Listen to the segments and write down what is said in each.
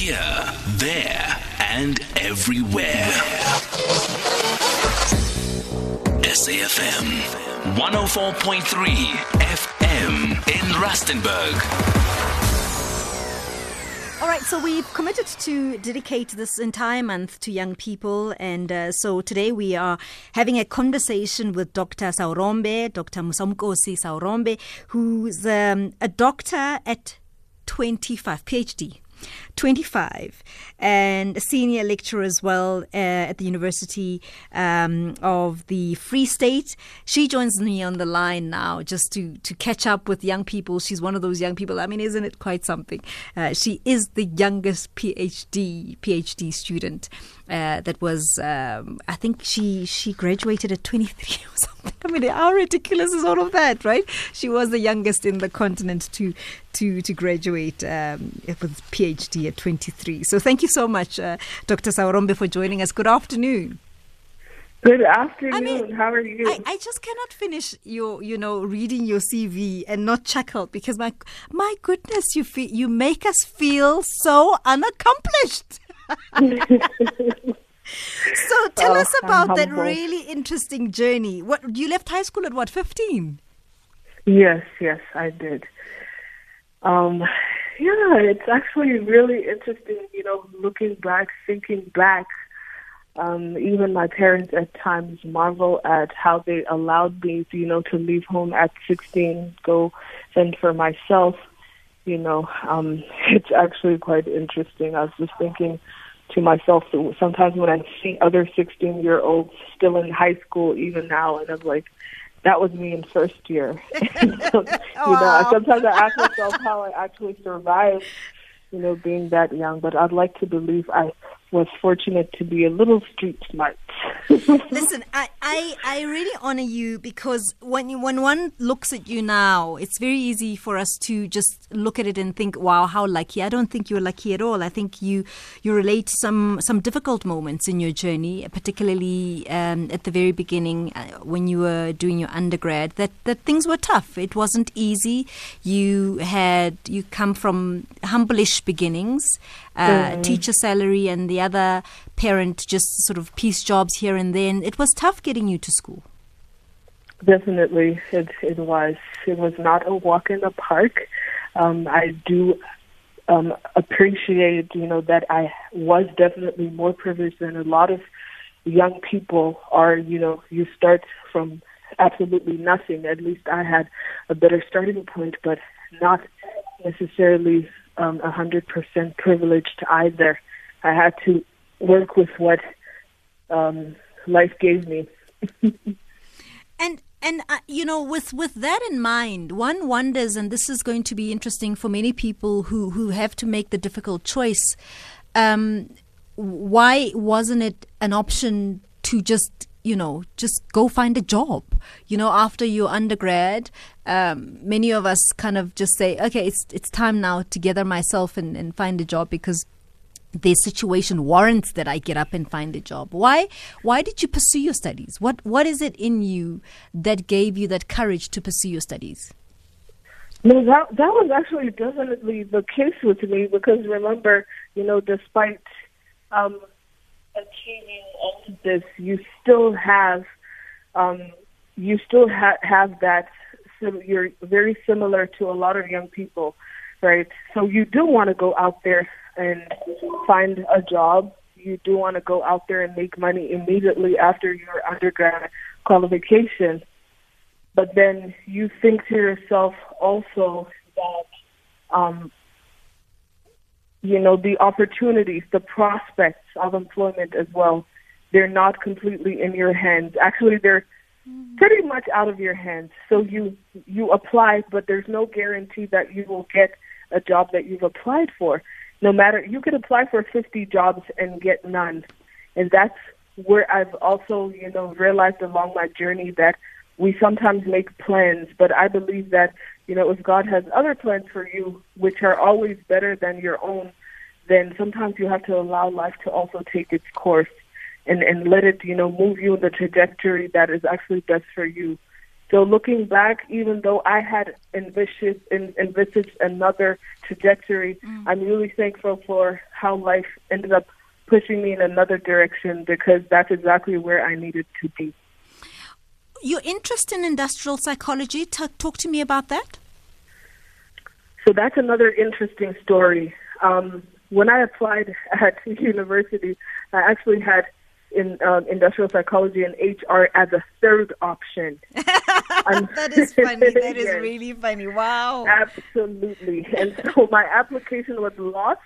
Here, there, and everywhere. SAFM 104.3 FM in Rustenburg. All right, so we've committed to dedicate this entire month to young people. And uh, so today we are having a conversation with Dr. Saurombe, Dr. Musawenkosi Saurombe, who's um, a doctor at 25, PhD. 25 and a senior lecturer as well uh, at the University um, of the Free State. She joins me on the line now just to, to catch up with young people. She's one of those young people. I mean, isn't it quite something? Uh, she is the youngest PhD PhD student uh, that was, um, I think she she graduated at 23 or something. I mean, how ridiculous is all of that, right? She was the youngest in the continent to to to graduate um, with PhD at 23. So thank you so much, uh, Dr. Saurombe, for joining us. Good afternoon. Good afternoon. I mean, How are you? I, I just cannot finish your, you know, reading your CV and not chuckle because my, my goodness, you feel, you make us feel so unaccomplished. So tell Oh, us about that really interesting journey. What you left high school at what, 15? yes, yes, I did. Um, yeah, it's actually really interesting, you know, looking back, thinking back. Um, even my parents at times marvel at how they allowed me, to, you know, to leave home at 16, go fend for myself. You know, um, it's actually quite interesting. I was just thinking to myself sometimes when I see other 16 year olds still in high school, even now, and I'm like, that was me in first year. you know, Wow. sometimes I ask myself how I actually survived, you know, being that young. But I'd like to believe I was fortunate to be a little street smart. Listen, I, I, I really honor you because when you, when one looks at you now, it's very easy for us to just look at it and think, "Wow, how lucky!" I don't think you're lucky at all. I think you you relate some some difficult moments in your journey, particularly um, at the very beginning uh, when you were doing your undergrad. That that things were tough. It wasn't easy. You had you come from humble-ish beginnings, uh, teacher salary, and the other parent just sort of piece jobs here and then. It was tough getting you to school. Definitely, it it was. It was not a walk in the park. Um, I do um, appreciate, you know, that I was definitely more privileged than a lot of young people are. You know, you start from absolutely nothing. At least I had a better starting point, but not necessarily um, a hundred percent privileged either. I had to work with what um, life gave me. And and uh, you know, with with that in mind, one wonders, and this is going to be interesting for many people who who have to make the difficult choice. Um, why wasn't it an option to just you know just go find a job you know after your undergrad um, many of us kind of just say okay it's it's time now to gather myself and, and find a job because the situation warrants that I get up and find a job. Why why did you pursue your studies? What what is it in you that gave you that courage to pursue your studies? No, that that was actually definitely the case with me because remember, you know, despite um, achieving all of this, you still have, um, you still ha- have that. sim- You're very similar to a lot of young people, right? So you do want to go out there and find a job. You do want to go out there and make money immediately after your undergrad qualification. But then you think to yourself also that um you know the opportunities the prospects of employment as well they're not completely in your hands. Actually they're pretty much out of your hands. So you you apply but there's no guarantee that you will get a job that you've applied for no matter you could apply for 50 jobs and get none and that's where I've also you know realized along my journey that we sometimes make plans, but I believe that, you know, if God has other plans for you, which are always better than your own, then sometimes you have to allow life to also take its course and, and let it, you know, move you in the trajectory that is actually best for you. So looking back, even though I had envisaged, envisaged another trajectory, mm. I'm really thankful for how life ended up pushing me in another direction because that's exactly where I needed to be. Your interest in industrial psychology, t- talk to me about that. So that's another interesting story. Um, when I applied at university, I actually had in um, industrial psychology and HR as a third option. that is funny. That is yes. really funny. Wow. Absolutely. And so my application was lost.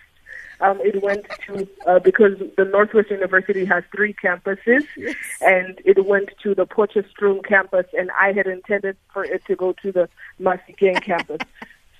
Um, it went to uh, because the Northwest University has three campuses, yes. and it went to the Potchefstroom campus, and I had intended for it to go to the Mafikeng campus.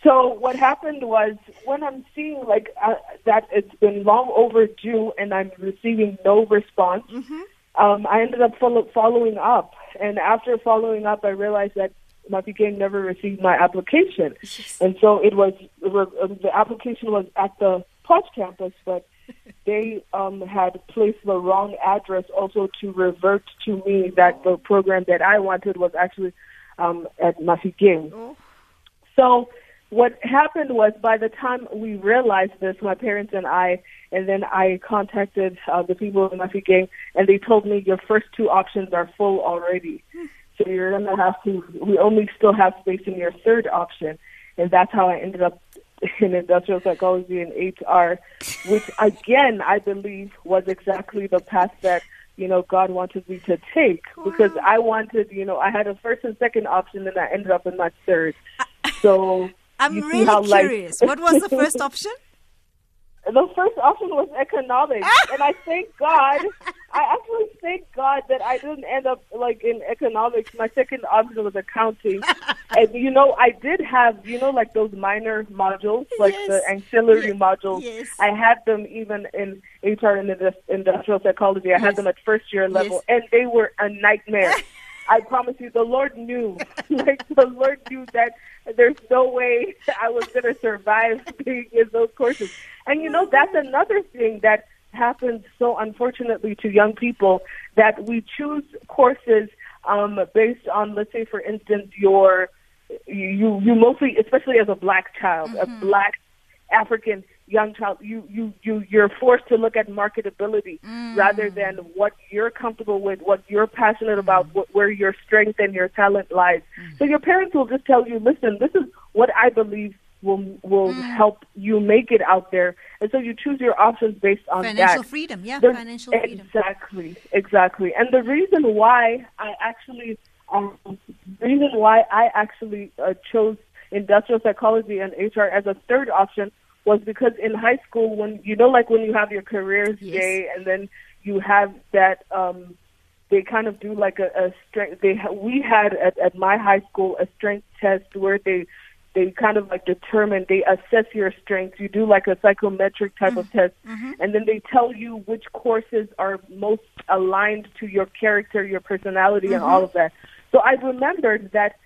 So what happened was when I'm seeing like uh, that it's been long overdue and I'm receiving no response, mm-hmm. um, I ended up follow- following up. And after following up, I realized that Mafikeng never received my application. Yes. And so it was, it was um, the application was at the Potch campus, but they um, had placed the wrong address also to revert to me that the program that I wanted was actually um, at Mafikeng. Oh. So what happened was by the time we realized this, my parents and I, and then I contacted uh, the people in Mafikeng, and they told me your first two options are full already. So you're going to have to, we only still have space in your third option. And that's how I ended up in industrial psychology and HR, which again, I believe was exactly the path that you know, God wanted me to take because I wanted, you know, I had a first and second option and I ended up in my third. So I'm really curious. what was the first option? The first option was economics, and I thank God. I actually thank God that I didn't end up like in economics. My second option was accounting, and you know I did have you know like those minor modules, like yes. the ancillary yes. modules. Yes. I had them even in HR and industrial psychology. I had them at first year level, and they were a nightmare. I promise you, the Lord knew. like the Lord knew that there's no way I was going to survive being in those courses. And you know, that's another thing that happens so unfortunately to young people that we choose courses um, based on, let's say, for instance, your you you mostly, especially as a black child, mm-hmm. a black African young child, you you you you're forced to look at marketability mm. rather than what you're comfortable with, what you're passionate about, mm. what, where your strength and your talent lies. Mm. So your parents will just tell you, listen, this is what I believe will will mm. help you make it out there, and so you choose your options based on financial that. Freedom, yeah, the, financial freedom. Exactly, exactly. And the reason why I actually, um, the reason why I actually uh, chose industrial psychology and HR as a third option was because in high school when you know like when you have your careers yes. day and then you have that um they kind of do like a, a strength they we had at, at my high school a strength test where they they kind of like determine they assess your strengths you do like a psychometric type mm-hmm. of test mm-hmm. and then they tell you which courses are most aligned to your character your personality mm-hmm. and all of that so i remembered that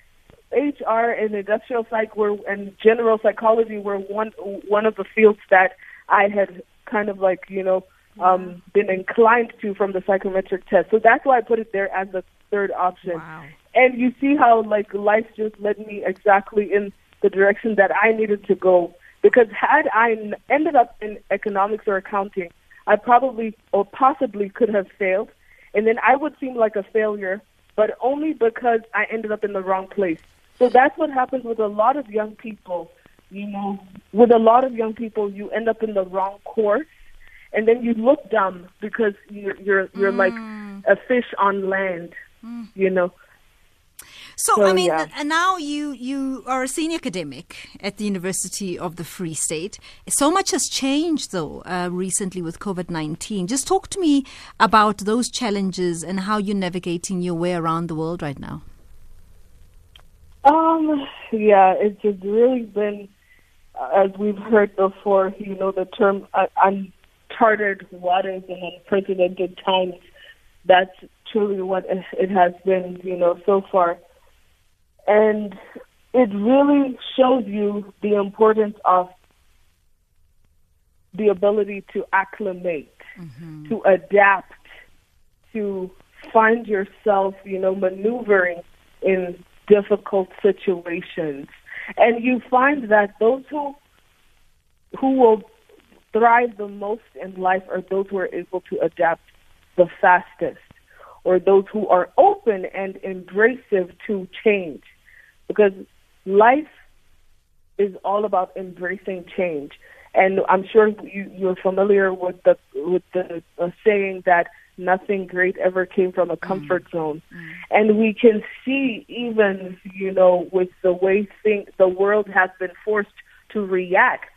HR and industrial psych were and general psychology were one one of the fields that I had kind of like you know um, been inclined to from the psychometric test. So that's why I put it there as the third option. Wow. And you see how like life just led me exactly in the direction that I needed to go. Because had I ended up in economics or accounting, I probably or possibly could have failed, and then I would seem like a failure, but only because I ended up in the wrong place. So that's what happens with a lot of young people. You know, with a lot of young people, you end up in the wrong course, and then you look dumb because you're you're you're mm. like a fish on land. Mm. You know. So, so, I mean, yeah. and now you you are a senior academic at the University of the Free State. So much has changed, though, uh, recently with COVID nineteen. Just talk to me about those challenges and how you're navigating your way around the world right now. Um, yeah, it's just really been, as we've heard before, you know, the term uh, uncharted waters and unprecedented times. That's truly what it has been, you know, so far. And it really shows you the importance of the ability to acclimate, mm-hmm. to adapt, to find yourself, you know, maneuvering in difficult situations. And you find that those who who will thrive the most in life are those who are able to adapt the fastest or those who are open and embracive to change. Because life is all about embracing change. And I'm sure you, you're familiar with the with the uh, saying that nothing great ever came from a mm. comfort mm. zone. Mm. And we can see even, you know, with the way things, the world has been forced to react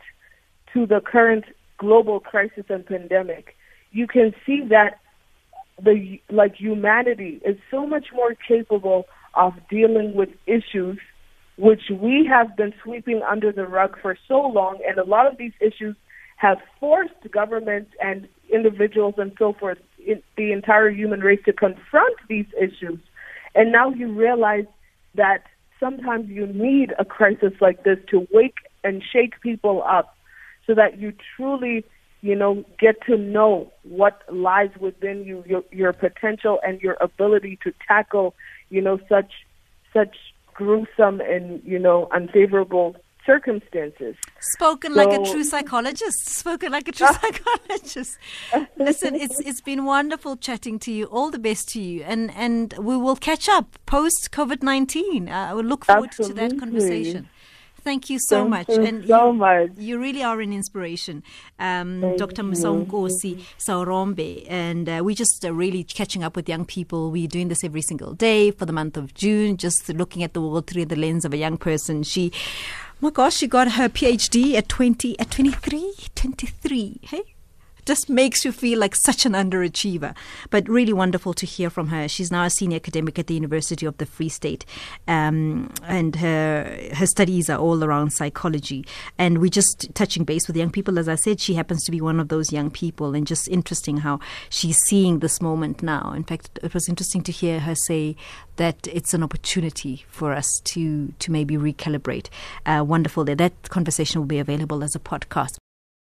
to the current global crisis and pandemic. You can see that the like humanity is so much more capable of dealing with issues which we have been sweeping under the rug for so long and a lot of these issues have forced governments and individuals and so forth the entire human race to confront these issues. And now you realize that sometimes you need a crisis like this to wake and shake people up so that you truly you know, get to know what lies within you, your, your potential and your ability to tackle, you know, such such gruesome and you know unfavorable circumstances. Spoken so, like a true psychologist. Spoken like a true psychologist. Listen, it's it's been wonderful chatting to you. All the best to you, and and we will catch up post COVID nineteen. Uh, I will look forward Absolutely. to that conversation. Thank you so Thank much. You and so you, much. You really are an inspiration, um, Dr. Musawenkosi Saurombe. And uh, we're just uh, really catching up with young people. We're doing this every single day for the month of June, just looking at the world through the lens of a young person. She, my gosh, she got her PhD at 20, at 23, 23. Hey? Just makes you feel like such an underachiever. But really wonderful to hear from her. She's now a senior academic at the University of the Free State, um, and her her studies are all around psychology. And we're just touching base with young people. As I said, she happens to be one of those young people, and just interesting how she's seeing this moment now. In fact, it was interesting to hear her say that it's an opportunity for us to to maybe recalibrate. Uh, wonderful that that conversation will be available as a podcast.